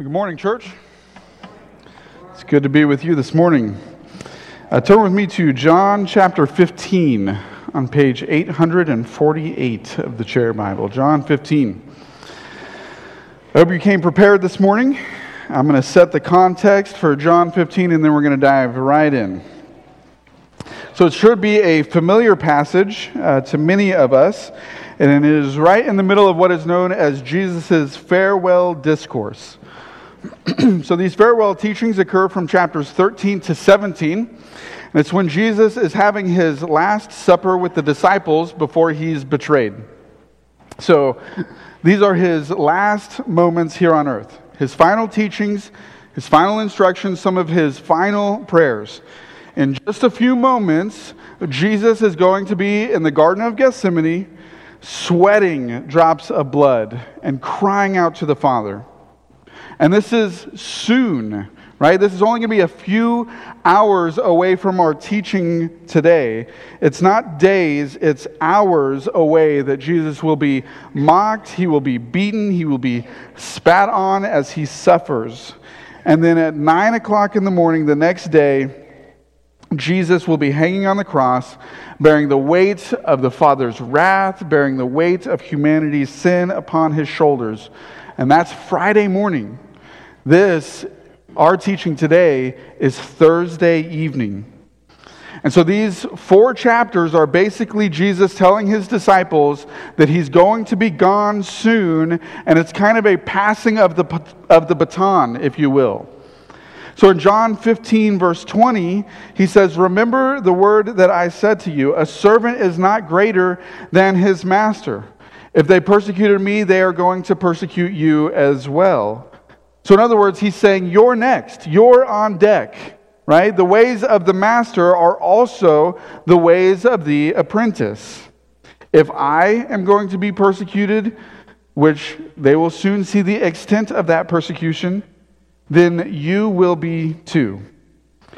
Good morning, church. It's good to be with you this morning. Uh, turn with me to John chapter 15 on page 848 of the Chair Bible. John 15. I hope you came prepared this morning. I'm going to set the context for John 15 and then we're going to dive right in. So it should be a familiar passage uh, to many of us, and it is right in the middle of what is known as Jesus' farewell discourse. so these farewell teachings occur from chapters 13 to 17. And it's when Jesus is having his last supper with the disciples before he's betrayed. So these are his last moments here on earth. His final teachings, his final instructions, some of his final prayers. In just a few moments, Jesus is going to be in the Garden of Gethsemane, sweating drops of blood and crying out to the Father. And this is soon, right? This is only going to be a few hours away from our teaching today. It's not days, it's hours away that Jesus will be mocked, he will be beaten, he will be spat on as he suffers. And then at nine o'clock in the morning the next day, Jesus will be hanging on the cross, bearing the weight of the Father's wrath, bearing the weight of humanity's sin upon his shoulders. And that's Friday morning. This, our teaching today, is Thursday evening. And so these four chapters are basically Jesus telling his disciples that he's going to be gone soon, and it's kind of a passing of the, of the baton, if you will. So in John 15, verse 20, he says, Remember the word that I said to you, a servant is not greater than his master. If they persecuted me, they are going to persecute you as well. So, in other words, he's saying, You're next. You're on deck, right? The ways of the master are also the ways of the apprentice. If I am going to be persecuted, which they will soon see the extent of that persecution, then you will be too.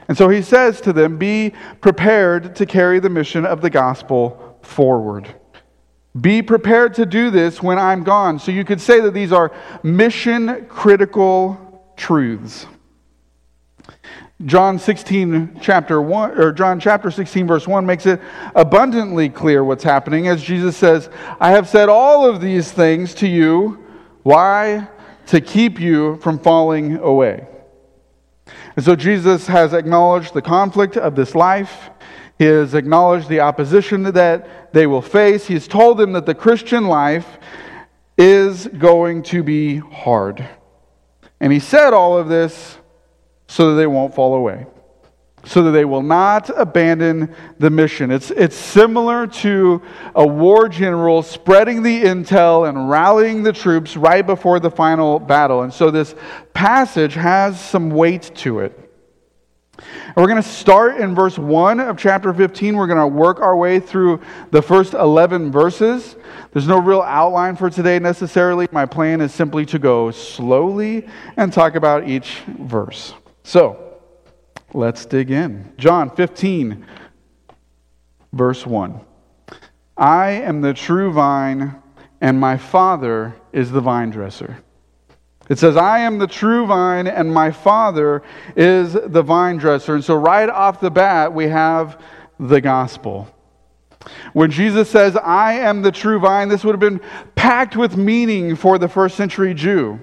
And so he says to them, Be prepared to carry the mission of the gospel forward. Be prepared to do this when I'm gone. So you could say that these are mission critical truths. John 16 chapter 1 or John chapter 16 verse 1 makes it abundantly clear what's happening as Jesus says, "I have said all of these things to you why to keep you from falling away." And so Jesus has acknowledged the conflict of this life. He has acknowledged the opposition that they will face. He's told them that the Christian life is going to be hard. And he said all of this so that they won't fall away, so that they will not abandon the mission. It's, it's similar to a war general spreading the intel and rallying the troops right before the final battle. And so this passage has some weight to it. And we're going to start in verse 1 of chapter 15. We're going to work our way through the first 11 verses. There's no real outline for today necessarily. My plan is simply to go slowly and talk about each verse. So, let's dig in. John 15, verse 1. I am the true vine, and my Father is the vine dresser. It says, I am the true vine, and my Father is the vine dresser. And so, right off the bat, we have the gospel. When Jesus says, I am the true vine, this would have been packed with meaning for the first century Jew.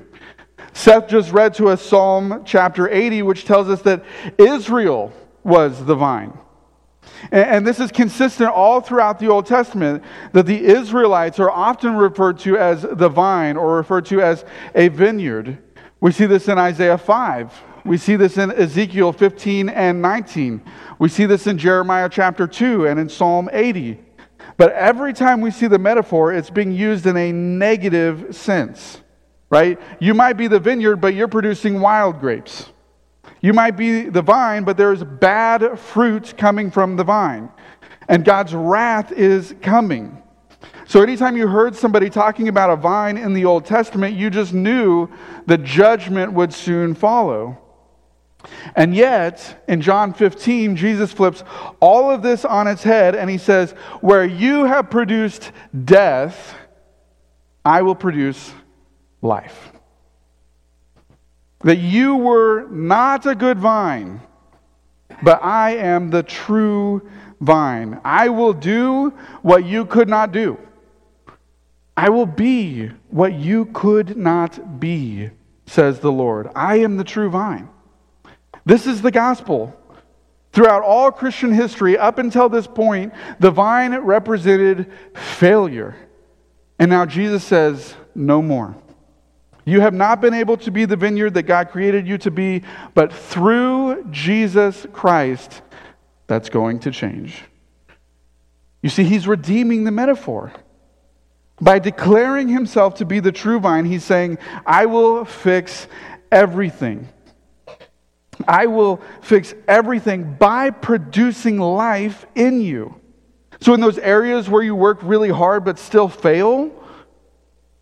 Seth just read to us Psalm chapter 80, which tells us that Israel was the vine. And, this is consistent all throughout the Old Testament that the Israelites are often referred to as the vine or referred to as a vineyard. We see this in Isaiah 5. We see this in Ezekiel 15 and 19. We see this in Jeremiah chapter 2 and in Psalm 80. But every time we see the metaphor, it's being used in a negative sense, right? You might be the vineyard, but you're producing wild grapes. You might be the vine, but there's bad fruit coming from the vine. And God's wrath is coming. So, anytime you heard somebody talking about a vine in the Old Testament, you just knew the judgment would soon follow. And yet, in John 15, Jesus flips all of this on its head and he says, Where you have produced death, I will produce life. That you were not a good vine, but I am the true vine. I will do what you could not do. I will be what you could not be, says the Lord. I am the true vine. This is the gospel. Throughout all Christian history, up until this point, the vine represented failure. And now Jesus says, no more. You have not been able to be the vineyard that God created you to be, but through Jesus Christ, that's going to change. You see, he's redeeming the metaphor. By declaring himself to be the true vine, he's saying, I will fix everything. I will fix everything by producing life in you. So, in those areas where you work really hard but still fail,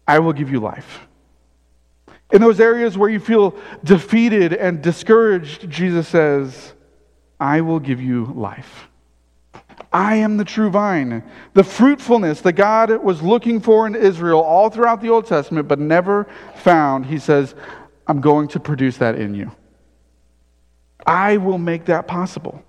I will give you life. In those areas where you feel defeated and discouraged, Jesus says, I will give you life. I am the true vine. The fruitfulness that God was looking for in Israel all throughout the Old Testament but never found, he says, I'm going to produce that in you. I will make that possible.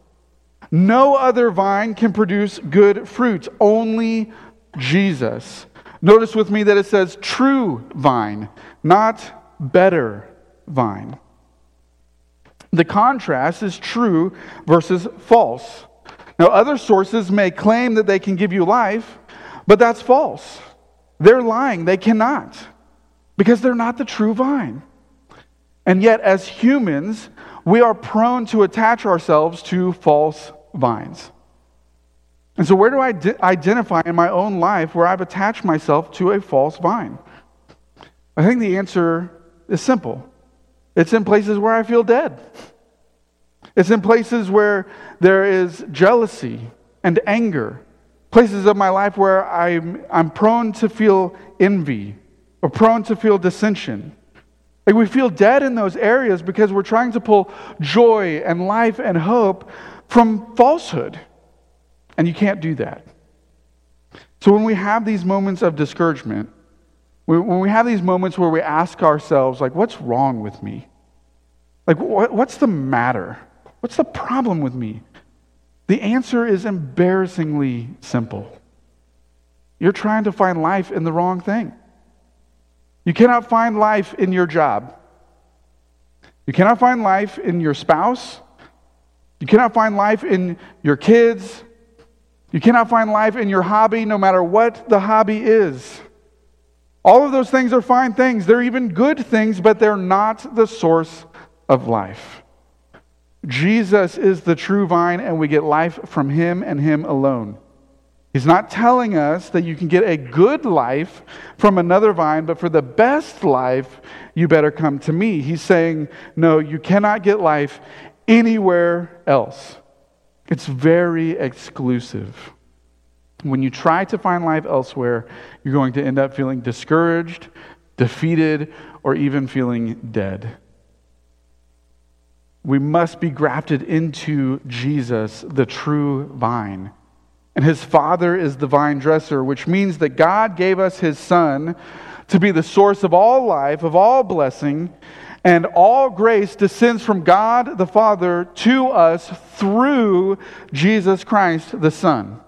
No other vine can produce good fruit, only Jesus. Notice with me that it says true vine, not better vine. The contrast is true versus false. Now, other sources may claim that they can give you life, but that's false. They're lying. They cannot because they're not the true vine. And yet, as humans, we are prone to attach ourselves to false vines. And so, where do I d- identify in my own life where I've attached myself to a false vine? I think the answer is simple it's in places where I feel dead. It's in places where there is jealousy and anger, places of my life where I'm, I'm prone to feel envy or prone to feel dissension. Like we feel dead in those areas because we're trying to pull joy and life and hope from falsehood. And you can't do that. So when we have these moments of discouragement, when we have these moments where we ask ourselves, like, what's wrong with me? Like, what's the matter? What's the problem with me? The answer is embarrassingly simple. You're trying to find life in the wrong thing. You cannot find life in your job. You cannot find life in your spouse. You cannot find life in your kids. You cannot find life in your hobby, no matter what the hobby is. All of those things are fine things. They're even good things, but they're not the source of life. Jesus is the true vine, and we get life from him and him alone. He's not telling us that you can get a good life from another vine, but for the best life, you better come to me. He's saying, no, you cannot get life anywhere else. It's very exclusive. When you try to find life elsewhere, you're going to end up feeling discouraged, defeated, or even feeling dead. We must be grafted into Jesus, the true vine. And his Father is the vine dresser, which means that God gave us his Son to be the source of all life, of all blessing, and all grace descends from God the Father to us through Jesus Christ the Son.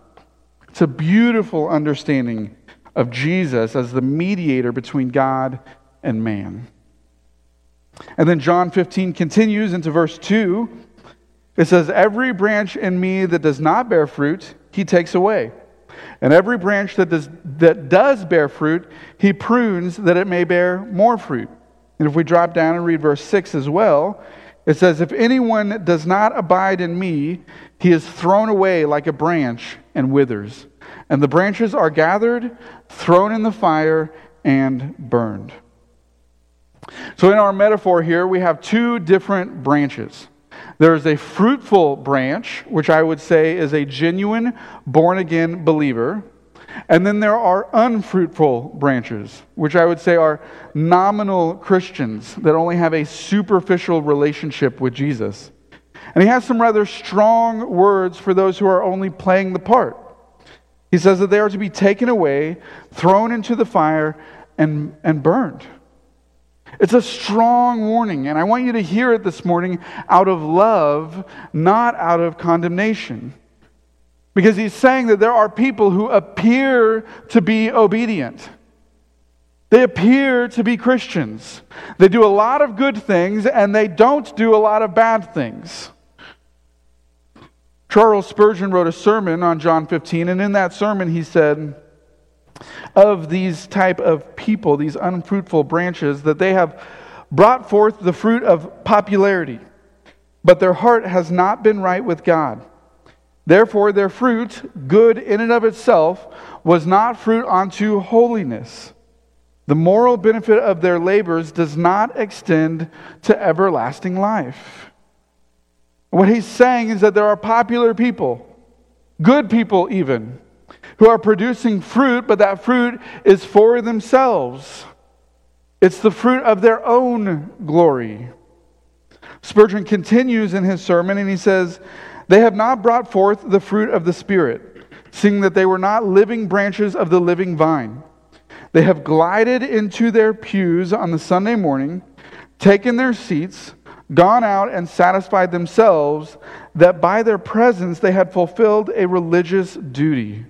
It's a beautiful understanding of Jesus as the mediator between God and man. And then John 15 continues into verse 2. It says, Every branch in me that does not bear fruit, he takes away. And every branch that does, that does bear fruit, he prunes that it may bear more fruit. And if we drop down and read verse 6 as well, it says, If anyone does not abide in me, he is thrown away like a branch and withers. And the branches are gathered, thrown in the fire, and burned. So, in our metaphor here, we have two different branches. There is a fruitful branch, which I would say is a genuine born again believer. And then there are unfruitful branches, which I would say are nominal Christians that only have a superficial relationship with Jesus. And he has some rather strong words for those who are only playing the part. He says that they are to be taken away, thrown into the fire, and, and burned. It's a strong warning, and I want you to hear it this morning out of love, not out of condemnation. Because he's saying that there are people who appear to be obedient. They appear to be Christians. They do a lot of good things and they don't do a lot of bad things. Charles Spurgeon wrote a sermon on John 15, and in that sermon he said, of these type of people, these unfruitful branches, that they have brought forth the fruit of popularity, but their heart has not been right with God. Therefore, their fruit, good in and of itself, was not fruit unto holiness. The moral benefit of their labors does not extend to everlasting life. What he's saying is that there are popular people, good people even, who are producing fruit, but that fruit is for themselves. It's the fruit of their own glory. Spurgeon continues in his sermon and he says, They have not brought forth the fruit of the Spirit, seeing that they were not living branches of the living vine. They have glided into their pews on the Sunday morning, taken their seats, gone out and satisfied themselves that by their presence they had fulfilled a religious duty.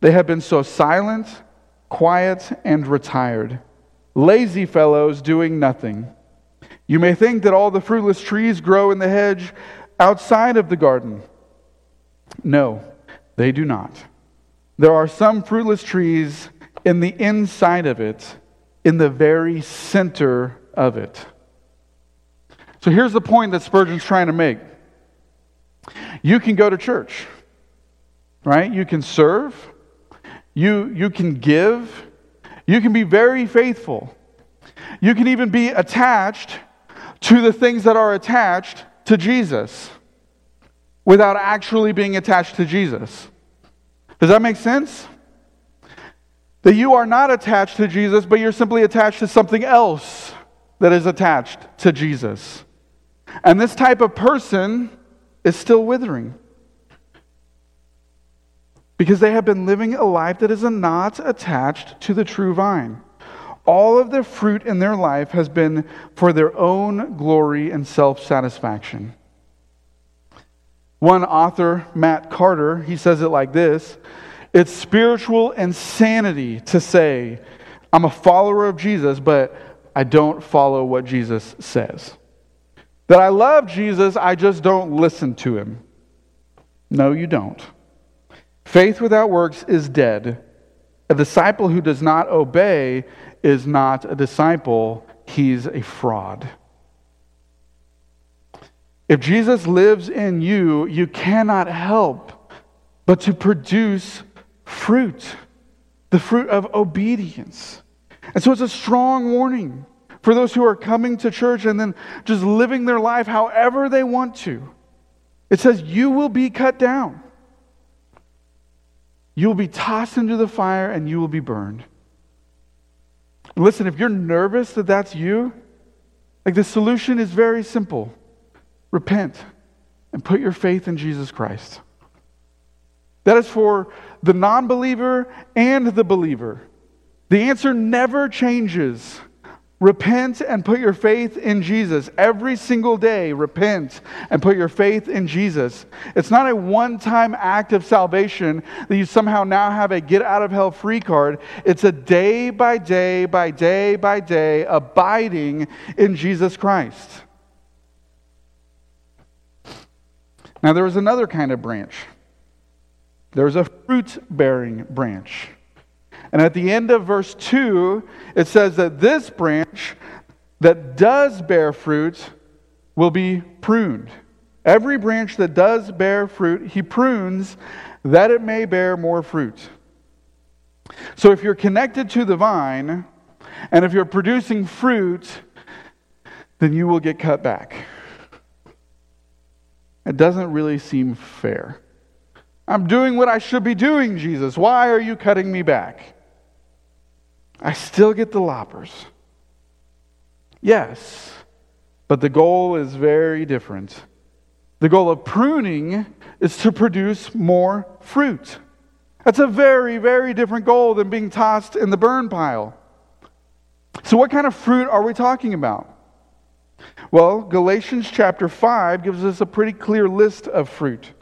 They had been so silent, quiet, and retired, lazy fellows doing nothing. You may think that all the fruitless trees grow in the hedge outside of the garden. No, they do not. There are some fruitless trees in the inside of it, in the very center of it. So here's the point that Spurgeon's trying to make. You can go to church, right? You can serve, you, you can give, you can be very faithful. You can even be attached to the things that are attached to Jesus without actually being attached to Jesus. Does that make sense? That you are not attached to Jesus, but you're simply attached to something else that is attached to Jesus. And this type of person is still withering because they have been living a life that is not attached to the true vine. All of the fruit in their life has been for their own glory and self satisfaction. One author, Matt Carter, he says it like this it's spiritual insanity to say, I'm a follower of Jesus, but I don't follow what Jesus says. That I love Jesus, I just don't listen to him. No, you don't. Faith without works is dead. A disciple who does not obey is not a disciple, he's a fraud. If Jesus lives in you, you cannot help but to produce fruit, the fruit of obedience. And so it's a strong warning for those who are coming to church and then just living their life however they want to. It says, You will be cut down. You will be tossed into the fire and you will be burned. Listen, if you're nervous that that's you, like the solution is very simple repent and put your faith in Jesus Christ. That is for the non believer and the believer. The answer never changes. Repent and put your faith in Jesus. Every single day, repent and put your faith in Jesus. It's not a one time act of salvation that you somehow now have a get out of hell free card. It's a day by day by day by day abiding in Jesus Christ. Now, there was another kind of branch. There's a fruit bearing branch. And at the end of verse 2, it says that this branch that does bear fruit will be pruned. Every branch that does bear fruit, he prunes that it may bear more fruit. So if you're connected to the vine, and if you're producing fruit, then you will get cut back. It doesn't really seem fair. I'm doing what I should be doing, Jesus. Why are you cutting me back? I still get the loppers. Yes, but the goal is very different. The goal of pruning is to produce more fruit. That's a very, very different goal than being tossed in the burn pile. So, what kind of fruit are we talking about? Well, Galatians chapter 5 gives us a pretty clear list of fruit.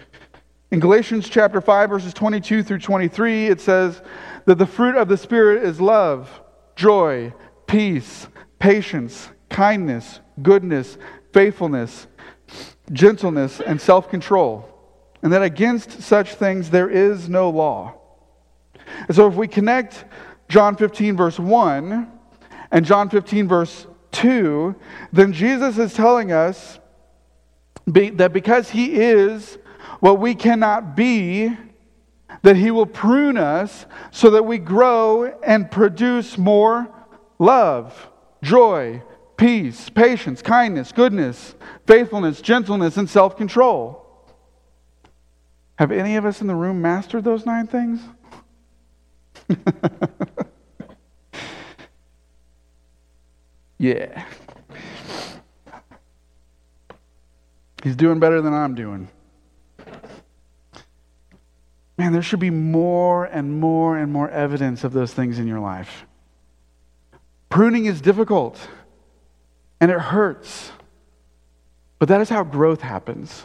In Galatians chapter 5, verses 22 through 23, it says that the fruit of the Spirit is love, joy, peace, patience, kindness, goodness, faithfulness, gentleness, and self control. And that against such things there is no law. And so if we connect John 15, verse 1, and John 15, verse 2, then Jesus is telling us be, that because he is what we cannot be, that he will prune us so that we grow and produce more love, joy, peace, patience, kindness, goodness, faithfulness, gentleness, and self control. Have any of us in the room mastered those nine things? yeah. He's doing better than I'm doing. Man, there should be more and more and more evidence of those things in your life. Pruning is difficult and it hurts, but that is how growth happens.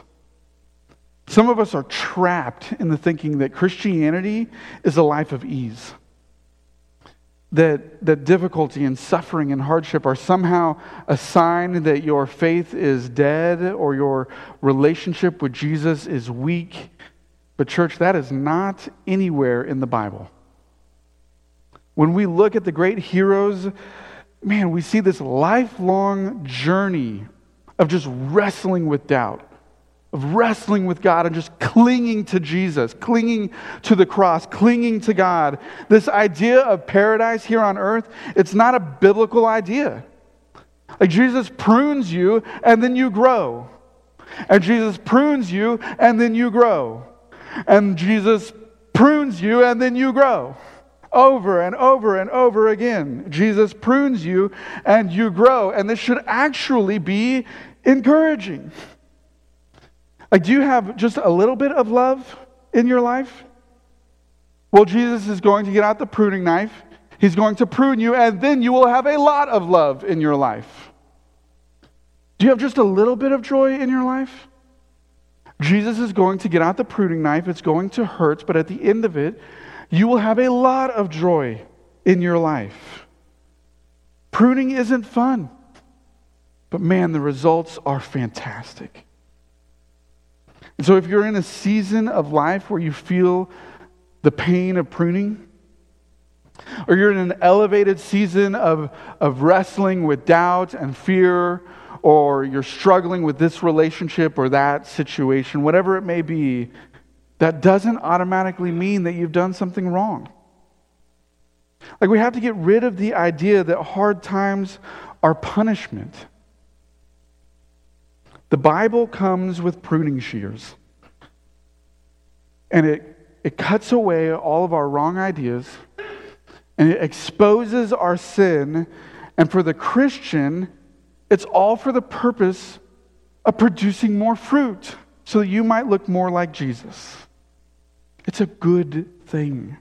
Some of us are trapped in the thinking that Christianity is a life of ease. That, that difficulty and suffering and hardship are somehow a sign that your faith is dead or your relationship with Jesus is weak. But, church, that is not anywhere in the Bible. When we look at the great heroes, man, we see this lifelong journey of just wrestling with doubt of wrestling with God and just clinging to Jesus, clinging to the cross, clinging to God. This idea of paradise here on earth, it's not a biblical idea. Like Jesus prunes you and then you grow. And Jesus prunes you and then you grow. And Jesus prunes you and then you grow. Over and over and over again. Jesus prunes you and you grow. And this should actually be encouraging. Like, do you have just a little bit of love in your life? Well, Jesus is going to get out the pruning knife. He's going to prune you, and then you will have a lot of love in your life. Do you have just a little bit of joy in your life? Jesus is going to get out the pruning knife. It's going to hurt, but at the end of it, you will have a lot of joy in your life. Pruning isn't fun, but man, the results are fantastic. And so, if you're in a season of life where you feel the pain of pruning, or you're in an elevated season of, of wrestling with doubt and fear, or you're struggling with this relationship or that situation, whatever it may be, that doesn't automatically mean that you've done something wrong. Like, we have to get rid of the idea that hard times are punishment. The Bible comes with pruning shears. And it, it cuts away all of our wrong ideas and it exposes our sin. And for the Christian, it's all for the purpose of producing more fruit so that you might look more like Jesus. It's a good thing.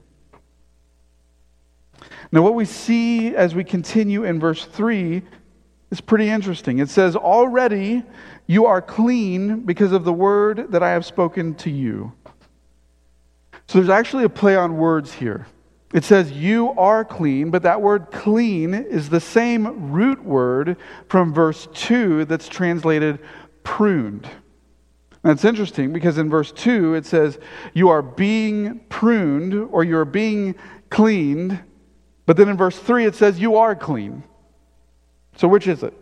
Now, what we see as we continue in verse 3 is pretty interesting. It says, Already you are clean because of the word that I have spoken to you. So there's actually a play on words here. It says, You are clean, but that word clean is the same root word from verse 2 that's translated pruned. That's interesting because in verse 2 it says, You are being pruned or you're being cleaned. But then in verse 3 it says, You are clean. So which is it?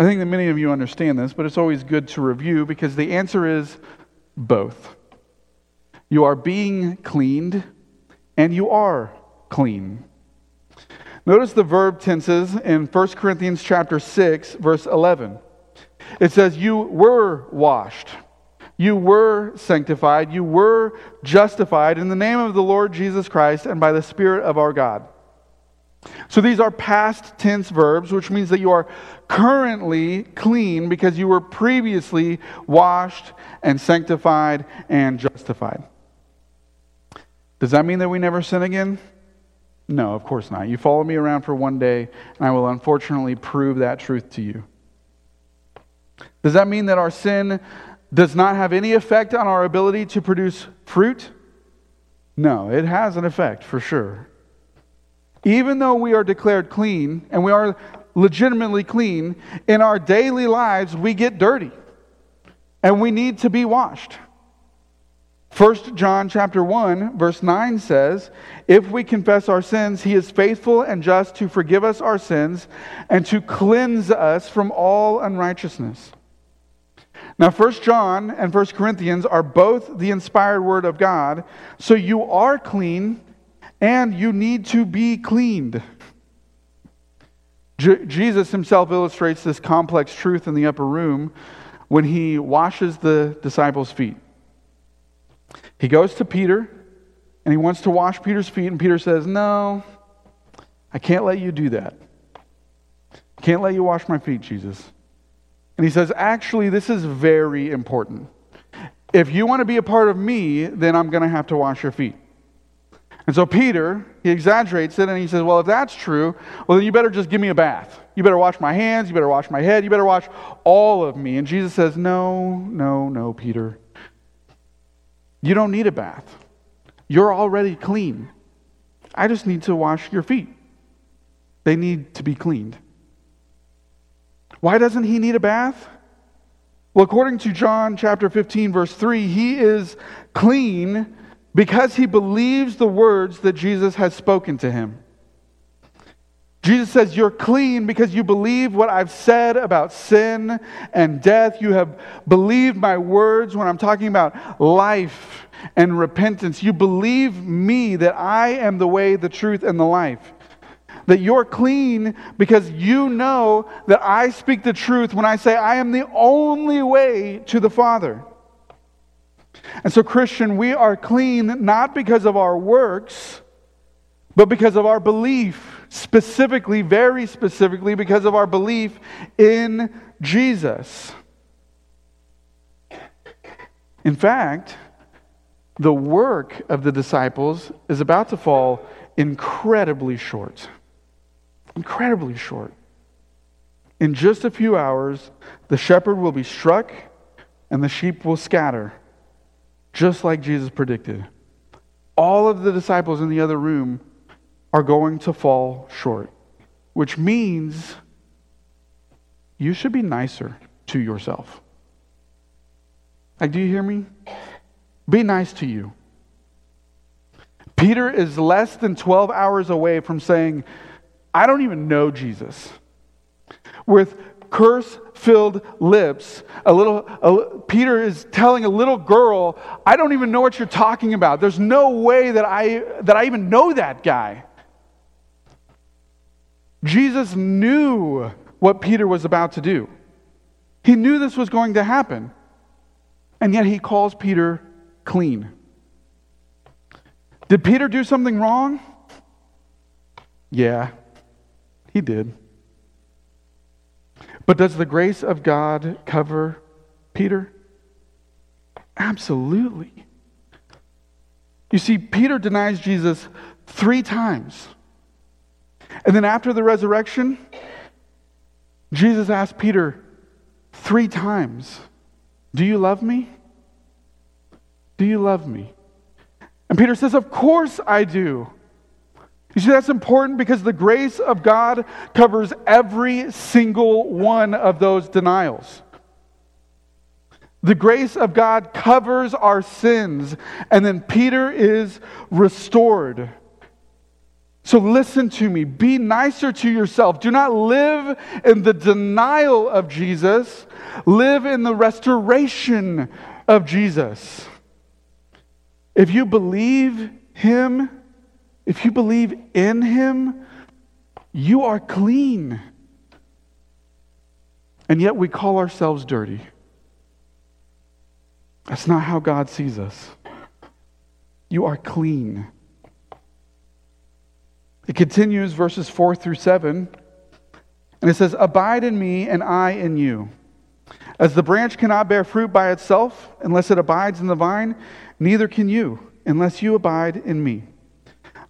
I think that many of you understand this, but it's always good to review because the answer is both. You are being cleaned and you are clean. Notice the verb tenses in 1 Corinthians chapter 6 verse 11. It says you were washed. You were sanctified, you were justified in the name of the Lord Jesus Christ and by the Spirit of our God. So these are past tense verbs, which means that you are currently clean because you were previously washed and sanctified and justified. Does that mean that we never sin again? No, of course not. You follow me around for one day, and I will unfortunately prove that truth to you. Does that mean that our sin does not have any effect on our ability to produce fruit? No, it has an effect for sure. Even though we are declared clean, and we are legitimately clean, in our daily lives we get dirty and we need to be washed. 1 John chapter 1 verse 9 says, "If we confess our sins, he is faithful and just to forgive us our sins and to cleanse us from all unrighteousness." Now 1 John and 1 Corinthians are both the inspired word of God, so you are clean and you need to be cleaned. Je- Jesus himself illustrates this complex truth in the upper room when he washes the disciples' feet. He goes to Peter and he wants to wash Peter's feet, and Peter says, No, I can't let you do that. I can't let you wash my feet, Jesus. And he says, Actually, this is very important. If you want to be a part of me, then I'm going to have to wash your feet. And so Peter, he exaggerates it and he says, Well, if that's true, well, then you better just give me a bath. You better wash my hands, you better wash my head, you better wash all of me. And Jesus says, No, no, no, Peter. You don't need a bath. You're already clean. I just need to wash your feet. They need to be cleaned. Why doesn't he need a bath? Well, according to John chapter 15, verse 3, he is clean because he believes the words that Jesus has spoken to him. Jesus says, You're clean because you believe what I've said about sin and death. You have believed my words when I'm talking about life and repentance. You believe me that I am the way, the truth, and the life. That you're clean because you know that I speak the truth when I say I am the only way to the Father. And so, Christian, we are clean not because of our works, but because of our belief, specifically, very specifically, because of our belief in Jesus. In fact, the work of the disciples is about to fall incredibly short. Incredibly short. In just a few hours, the shepherd will be struck and the sheep will scatter just like Jesus predicted. All of the disciples in the other room are going to fall short, which means you should be nicer to yourself. Like, do you hear me? Be nice to you. Peter is less than 12 hours away from saying, I don't even know Jesus. With curse filled lips. A little, a, Peter is telling a little girl, I don't even know what you're talking about. There's no way that I, that I even know that guy. Jesus knew what Peter was about to do. He knew this was going to happen. And yet he calls Peter clean. Did Peter do something wrong? Yeah, he did. But does the grace of God cover Peter? Absolutely. You see, Peter denies Jesus three times. And then after the resurrection, Jesus asked Peter three times, Do you love me? Do you love me? And Peter says, Of course I do. You see, that's important because the grace of God covers every single one of those denials. The grace of God covers our sins, and then Peter is restored. So listen to me. Be nicer to yourself. Do not live in the denial of Jesus, live in the restoration of Jesus. If you believe Him, if you believe in him, you are clean. And yet we call ourselves dirty. That's not how God sees us. You are clean. It continues, verses 4 through 7, and it says, Abide in me, and I in you. As the branch cannot bear fruit by itself unless it abides in the vine, neither can you unless you abide in me.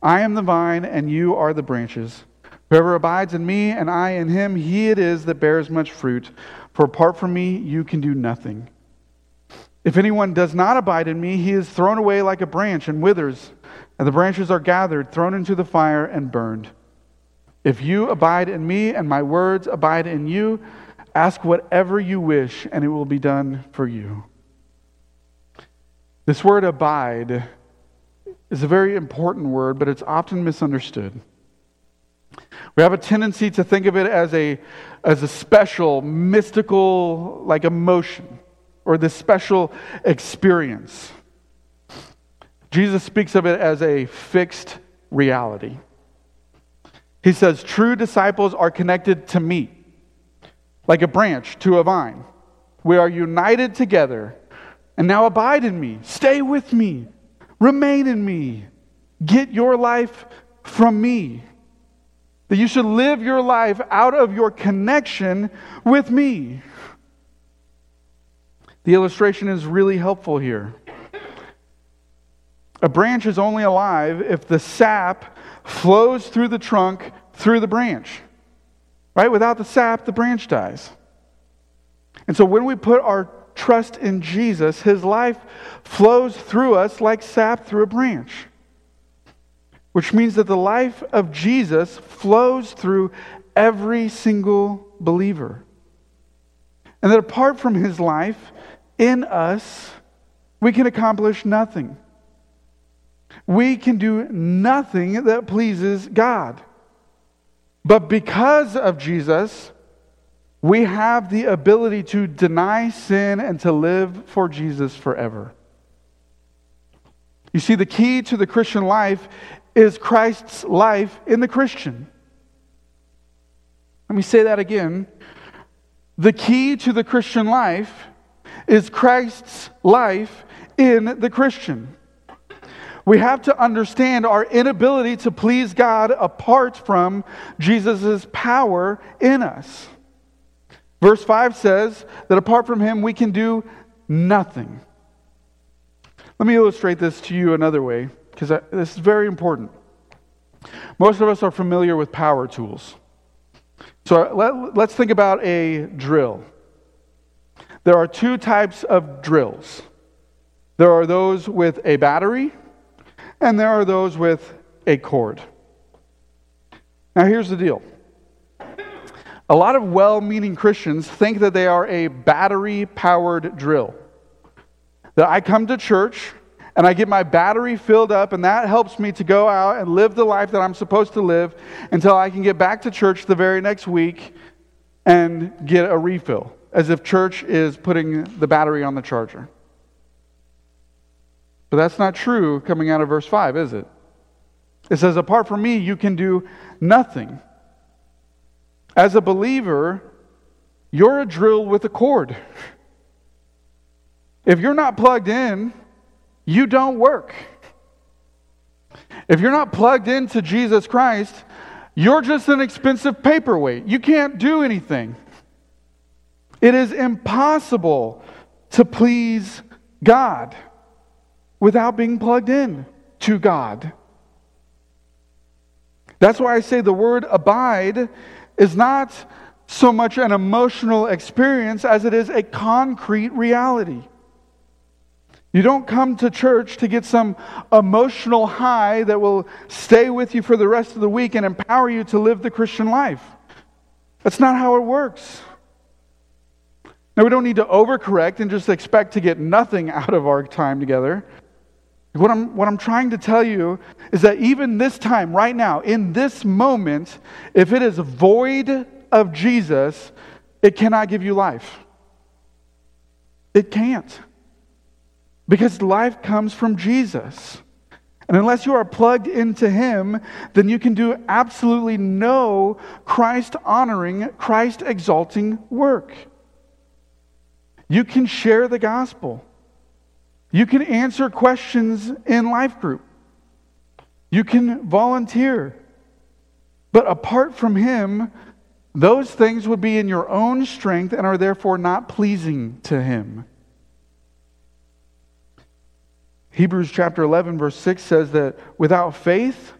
I am the vine, and you are the branches. Whoever abides in me, and I in him, he it is that bears much fruit. For apart from me, you can do nothing. If anyone does not abide in me, he is thrown away like a branch and withers, and the branches are gathered, thrown into the fire, and burned. If you abide in me, and my words abide in you, ask whatever you wish, and it will be done for you. This word abide is a very important word, but it's often misunderstood. We have a tendency to think of it as a, as a special, mystical, like emotion, or this special experience. Jesus speaks of it as a fixed reality. He says, True disciples are connected to me, like a branch to a vine. We are united together, and now abide in me. Stay with me. Remain in me. Get your life from me. That you should live your life out of your connection with me. The illustration is really helpful here. A branch is only alive if the sap flows through the trunk through the branch. Right? Without the sap, the branch dies. And so when we put our trust in Jesus, his life flows through us like sap through a branch. Which means that the life of Jesus flows through every single believer. And that apart from his life in us, we can accomplish nothing. We can do nothing that pleases God. But because of Jesus, we have the ability to deny sin and to live for Jesus forever. You see, the key to the Christian life is Christ's life in the Christian. Let me say that again. The key to the Christian life is Christ's life in the Christian. We have to understand our inability to please God apart from Jesus' power in us. Verse 5 says that apart from him, we can do nothing. Let me illustrate this to you another way, because this is very important. Most of us are familiar with power tools. So let, let's think about a drill. There are two types of drills there are those with a battery, and there are those with a cord. Now, here's the deal a lot of well meaning Christians think that they are a battery powered drill. That I come to church and I get my battery filled up, and that helps me to go out and live the life that I'm supposed to live until I can get back to church the very next week and get a refill, as if church is putting the battery on the charger. But that's not true coming out of verse 5, is it? It says, Apart from me, you can do nothing. As a believer, you're a drill with a cord. If you're not plugged in, you don't work. If you're not plugged into Jesus Christ, you're just an expensive paperweight. You can't do anything. It is impossible to please God without being plugged in to God. That's why I say the word abide is not so much an emotional experience as it is a concrete reality. You don't come to church to get some emotional high that will stay with you for the rest of the week and empower you to live the Christian life. That's not how it works. Now, we don't need to overcorrect and just expect to get nothing out of our time together. What I'm, what I'm trying to tell you is that even this time, right now, in this moment, if it is void of Jesus, it cannot give you life. It can't. Because life comes from Jesus. And unless you are plugged into Him, then you can do absolutely no Christ honoring, Christ exalting work. You can share the gospel. You can answer questions in life group. You can volunteer. But apart from Him, those things would be in your own strength and are therefore not pleasing to Him. Hebrews chapter 11, verse 6 says that without faith,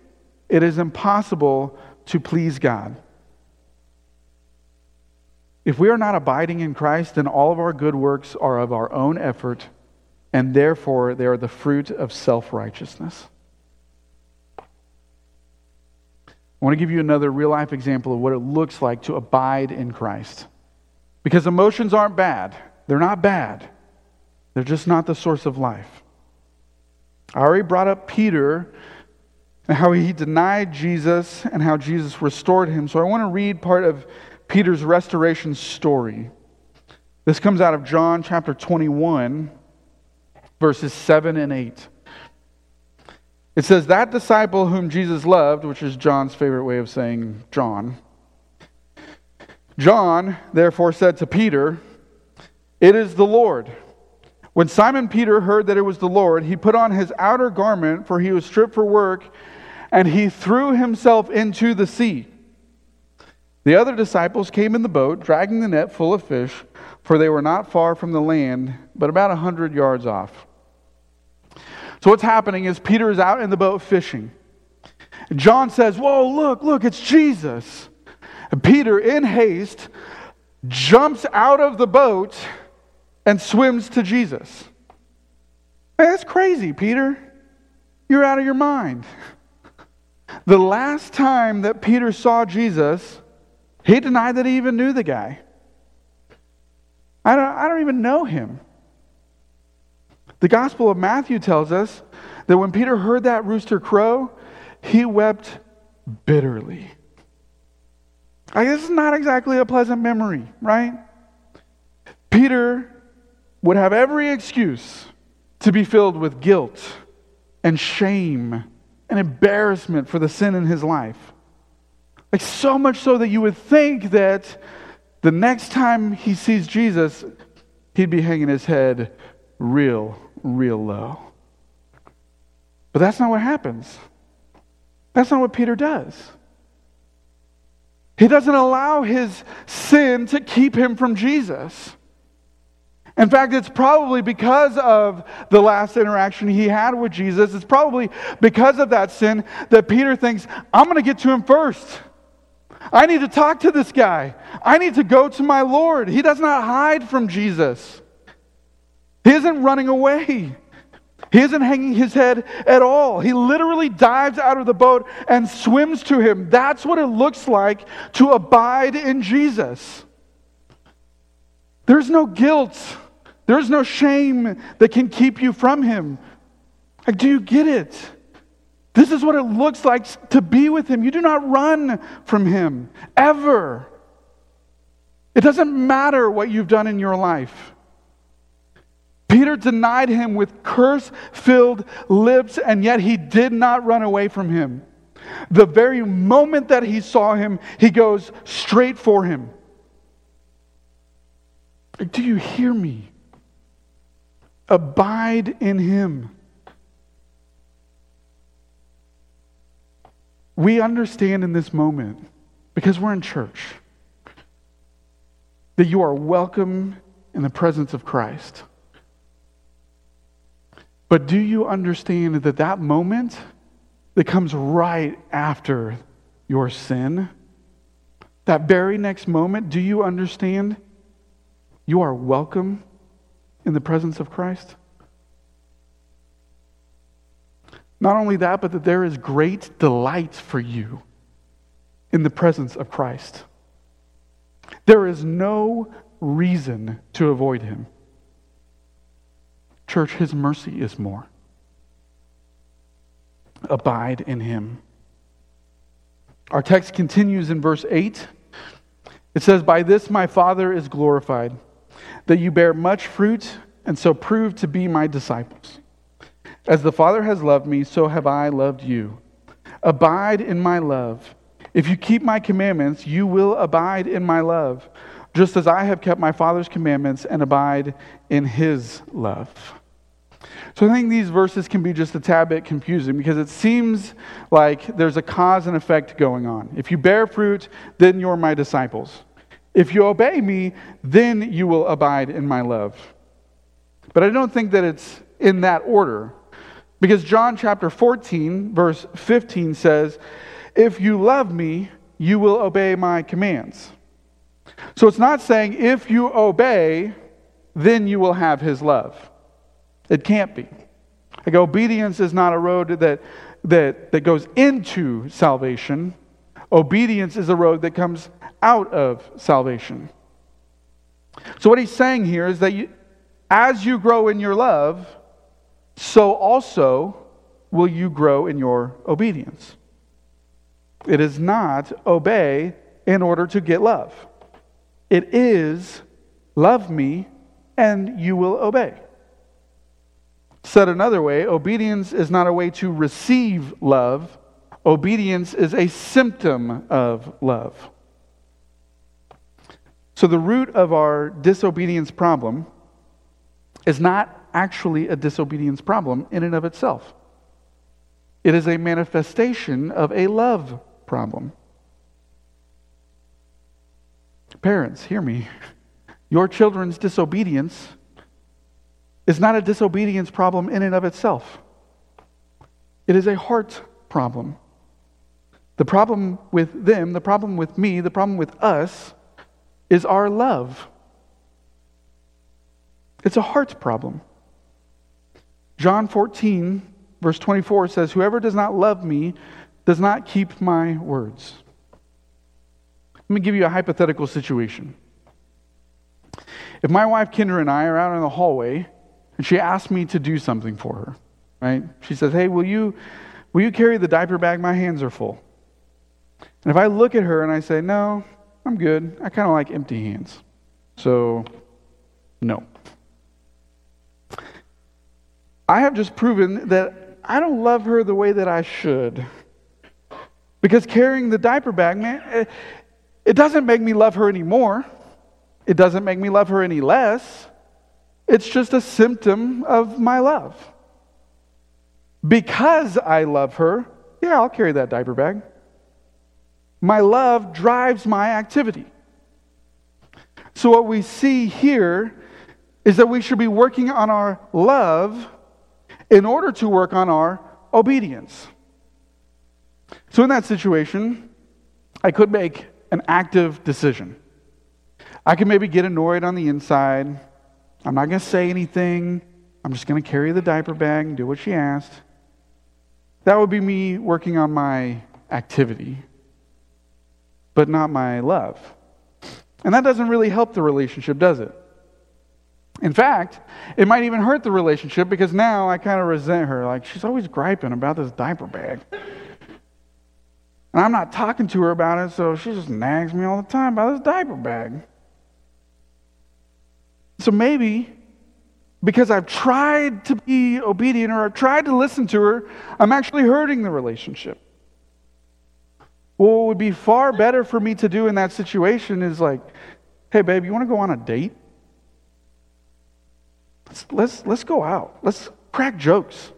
it is impossible to please God. If we are not abiding in Christ, then all of our good works are of our own effort, and therefore they are the fruit of self righteousness. I want to give you another real life example of what it looks like to abide in Christ. Because emotions aren't bad, they're not bad, they're just not the source of life. I already brought up Peter and how he denied Jesus and how Jesus restored him. So I want to read part of Peter's restoration story. This comes out of John chapter 21, verses 7 and 8. It says, That disciple whom Jesus loved, which is John's favorite way of saying John, John therefore said to Peter, It is the Lord. When Simon Peter heard that it was the Lord, he put on his outer garment, for he was stripped for work, and he threw himself into the sea. The other disciples came in the boat, dragging the net full of fish, for they were not far from the land, but about a hundred yards off. So, what's happening is Peter is out in the boat fishing. John says, Whoa, look, look, it's Jesus. And Peter, in haste, jumps out of the boat and swims to Jesus. that's crazy, Peter. You're out of your mind. The last time that Peter saw Jesus, he denied that he even knew the guy. I don't, I don't even know him. The Gospel of Matthew tells us that when Peter heard that rooster crow, he wept bitterly. I guess it's not exactly a pleasant memory, right? Peter would have every excuse to be filled with guilt and shame and embarrassment for the sin in his life. Like, so much so that you would think that the next time he sees Jesus, he'd be hanging his head real, real low. But that's not what happens. That's not what Peter does. He doesn't allow his sin to keep him from Jesus. In fact, it's probably because of the last interaction he had with Jesus, it's probably because of that sin that Peter thinks, I'm going to get to him first. I need to talk to this guy. I need to go to my Lord. He does not hide from Jesus, he isn't running away. He isn't hanging his head at all. He literally dives out of the boat and swims to him. That's what it looks like to abide in Jesus. There's no guilt, there's no shame that can keep you from him. Like, do you get it? This is what it looks like to be with him. You do not run from him ever. It doesn't matter what you've done in your life. Peter denied him with curse filled lips, and yet he did not run away from him. The very moment that he saw him, he goes straight for him. Do you hear me? Abide in him. We understand in this moment, because we're in church, that you are welcome in the presence of Christ. But do you understand that that moment that comes right after your sin, that very next moment, do you understand you are welcome in the presence of Christ? Not only that, but that there is great delight for you in the presence of Christ. There is no reason to avoid him. Church, His mercy is more. Abide in Him. Our text continues in verse 8. It says, By this my Father is glorified, that you bear much fruit and so prove to be my disciples. As the Father has loved me, so have I loved you. Abide in my love. If you keep my commandments, you will abide in my love, just as I have kept my Father's commandments and abide in his love. So I think these verses can be just a tad bit confusing because it seems like there's a cause and effect going on. If you bear fruit, then you're my disciples. If you obey me, then you will abide in my love. But I don't think that it's in that order. Because John chapter 14, verse 15 says, If you love me, you will obey my commands. So it's not saying if you obey, then you will have his love. It can't be. Like obedience is not a road that, that, that goes into salvation. Obedience is a road that comes out of salvation. So what he's saying here is that you, as you grow in your love, so also will you grow in your obedience. It is not obey in order to get love. It is love me and you will obey. Said another way, obedience is not a way to receive love, obedience is a symptom of love. So, the root of our disobedience problem is not actually a disobedience problem in and of itself. It is a manifestation of a love problem. Parents, hear me. Your children's disobedience is not a disobedience problem in and of itself, it is a heart problem. The problem with them, the problem with me, the problem with us is our love. It's a heart problem. John 14, verse 24 says, Whoever does not love me does not keep my words. Let me give you a hypothetical situation. If my wife Kendra and I are out in the hallway and she asked me to do something for her, right? She says, Hey, will you, will you carry the diaper bag? My hands are full. And if I look at her and I say, No, I'm good, I kind of like empty hands. So, no. I have just proven that I don't love her the way that I should. Because carrying the diaper bag, man, it doesn't make me love her anymore. It doesn't make me love her any less. It's just a symptom of my love. Because I love her, yeah, I'll carry that diaper bag. My love drives my activity. So, what we see here is that we should be working on our love in order to work on our obedience. So, in that situation, I could make an active decision. I could maybe get annoyed on the inside. I'm not going to say anything. I'm just going to carry the diaper bag and do what she asked. That would be me working on my activity, but not my love. And that doesn't really help the relationship, does it? In fact, it might even hurt the relationship because now I kind of resent her. Like, she's always griping about this diaper bag. And I'm not talking to her about it, so she just nags me all the time about this diaper bag. So maybe because I've tried to be obedient or I've tried to listen to her, I'm actually hurting the relationship. What would be far better for me to do in that situation is like, hey, babe, you want to go on a date? Let's, let's, let's go out. Let's crack jokes.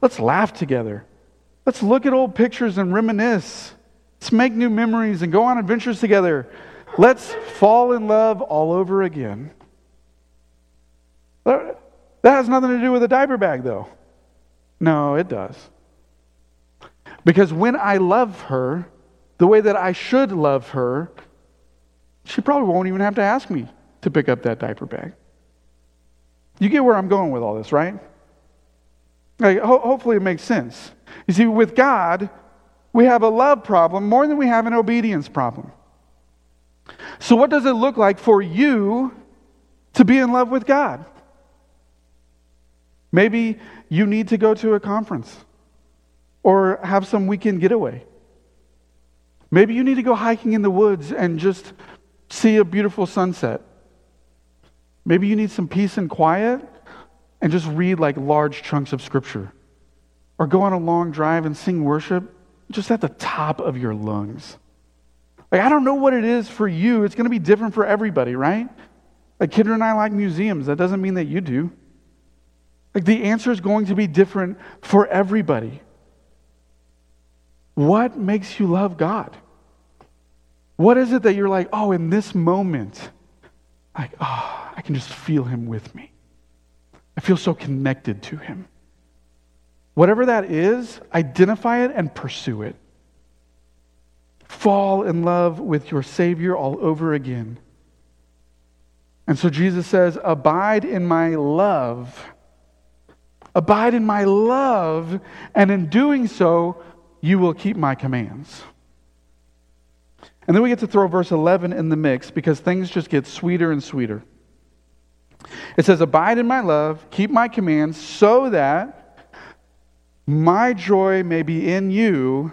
Let's laugh together. Let's look at old pictures and reminisce. Let's make new memories and go on adventures together. Let's fall in love all over again. That has nothing to do with a diaper bag, though. No, it does. Because when I love her the way that I should love her, she probably won't even have to ask me to pick up that diaper bag. You get where I'm going with all this, right? Like, ho- hopefully it makes sense. You see, with God, we have a love problem more than we have an obedience problem. So, what does it look like for you to be in love with God? Maybe you need to go to a conference or have some weekend getaway. Maybe you need to go hiking in the woods and just see a beautiful sunset. Maybe you need some peace and quiet and just read like large chunks of scripture. Or go on a long drive and sing worship just at the top of your lungs. Like, I don't know what it is for you. It's going to be different for everybody, right? Like, Kendra and I like museums. That doesn't mean that you do. Like the answer is going to be different for everybody. What makes you love God? What is it that you're like, oh, in this moment, like, oh, I can just feel Him with me. I feel so connected to Him. Whatever that is, identify it and pursue it. Fall in love with your Savior all over again. And so Jesus says, Abide in my love. Abide in my love, and in doing so, you will keep my commands. And then we get to throw verse 11 in the mix because things just get sweeter and sweeter. It says, Abide in my love, keep my commands, so that my joy may be in you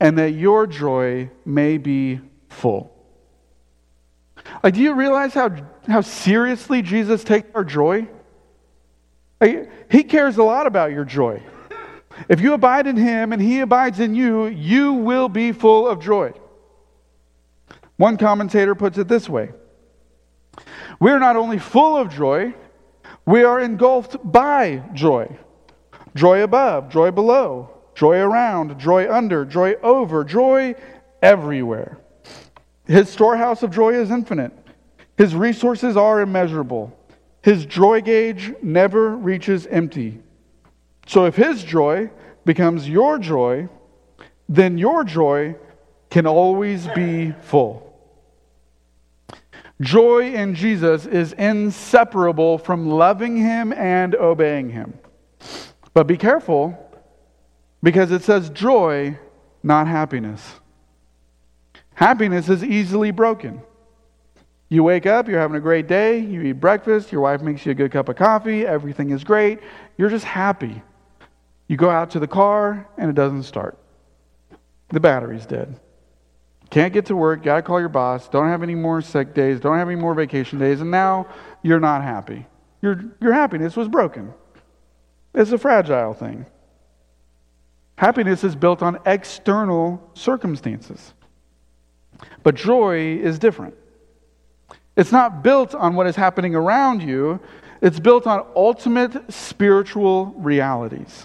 and that your joy may be full. Like, do you realize how, how seriously Jesus takes our joy? He cares a lot about your joy. If you abide in him and he abides in you, you will be full of joy. One commentator puts it this way We're not only full of joy, we are engulfed by joy. Joy above, joy below, joy around, joy under, joy over, joy everywhere. His storehouse of joy is infinite. His resources are immeasurable. His joy gauge never reaches empty. So if his joy becomes your joy, then your joy can always be full. Joy in Jesus is inseparable from loving him and obeying him. But be careful because it says joy, not happiness. Happiness is easily broken. You wake up, you're having a great day, you eat breakfast, your wife makes you a good cup of coffee, everything is great, you're just happy. You go out to the car, and it doesn't start. The battery's dead. Can't get to work, gotta call your boss, don't have any more sick days, don't have any more vacation days, and now you're not happy. Your, your happiness was broken. It's a fragile thing. Happiness is built on external circumstances. But joy is different. It's not built on what is happening around you, it's built on ultimate spiritual realities.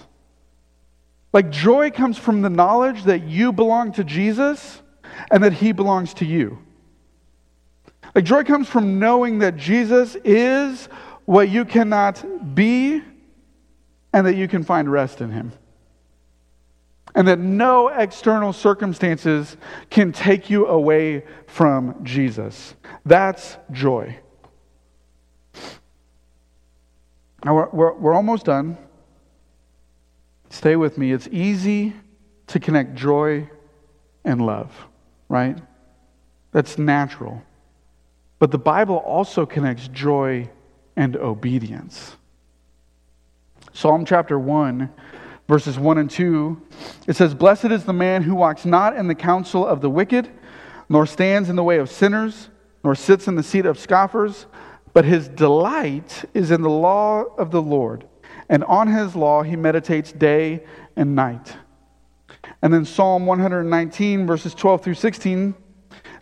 Like joy comes from the knowledge that you belong to Jesus and that he belongs to you. Like joy comes from knowing that Jesus is what you cannot be and that you can find rest in him. And that no external circumstances can take you away from Jesus. That's joy. Now, we're, we're, we're almost done. Stay with me. It's easy to connect joy and love right? That's natural. But the Bible also connects joy and obedience. Psalm chapter 1, verses 1 and 2, it says, Blessed is the man who walks not in the counsel of the wicked, nor stands in the way of sinners, nor sits in the seat of scoffers, but his delight is in the law of the Lord, and on his law he meditates day and night. And then Psalm 119, verses 12 through 16,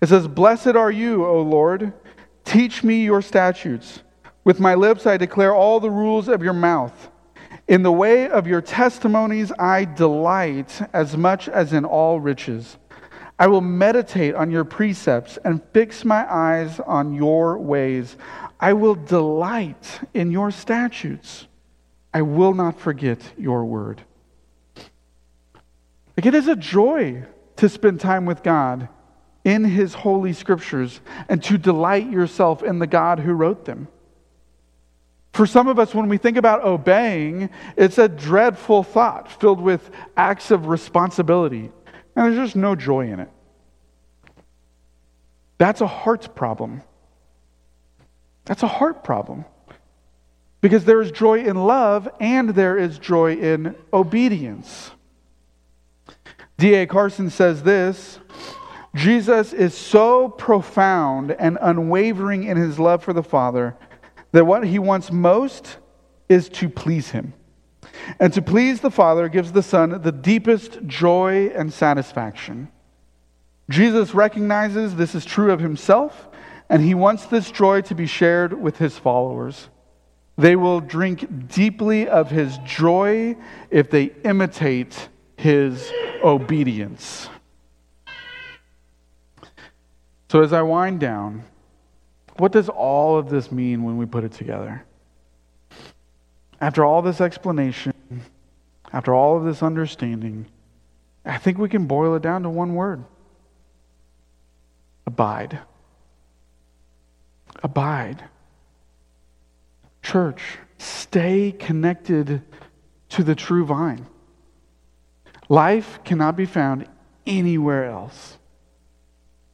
it says, Blessed are you, O Lord. Teach me your statutes. With my lips I declare all the rules of your mouth. In the way of your testimonies I delight as much as in all riches. I will meditate on your precepts and fix my eyes on your ways. I will delight in your statutes. I will not forget your word. Like it is a joy to spend time with God in His holy scriptures and to delight yourself in the God who wrote them. For some of us, when we think about obeying, it's a dreadful thought filled with acts of responsibility, and there's just no joy in it. That's a heart problem. That's a heart problem. Because there is joy in love and there is joy in obedience. D.A. Carson says this Jesus is so profound and unwavering in his love for the Father that what he wants most is to please him. And to please the Father gives the Son the deepest joy and satisfaction. Jesus recognizes this is true of himself, and he wants this joy to be shared with his followers. They will drink deeply of his joy if they imitate his obedience. So, as I wind down, what does all of this mean when we put it together? After all this explanation, after all of this understanding, I think we can boil it down to one word abide. Abide. Church, stay connected to the true vine. Life cannot be found anywhere else.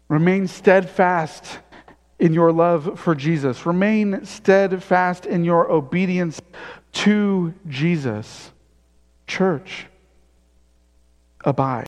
Remain steadfast in your love for Jesus. Remain steadfast in your obedience to Jesus. Church, abide.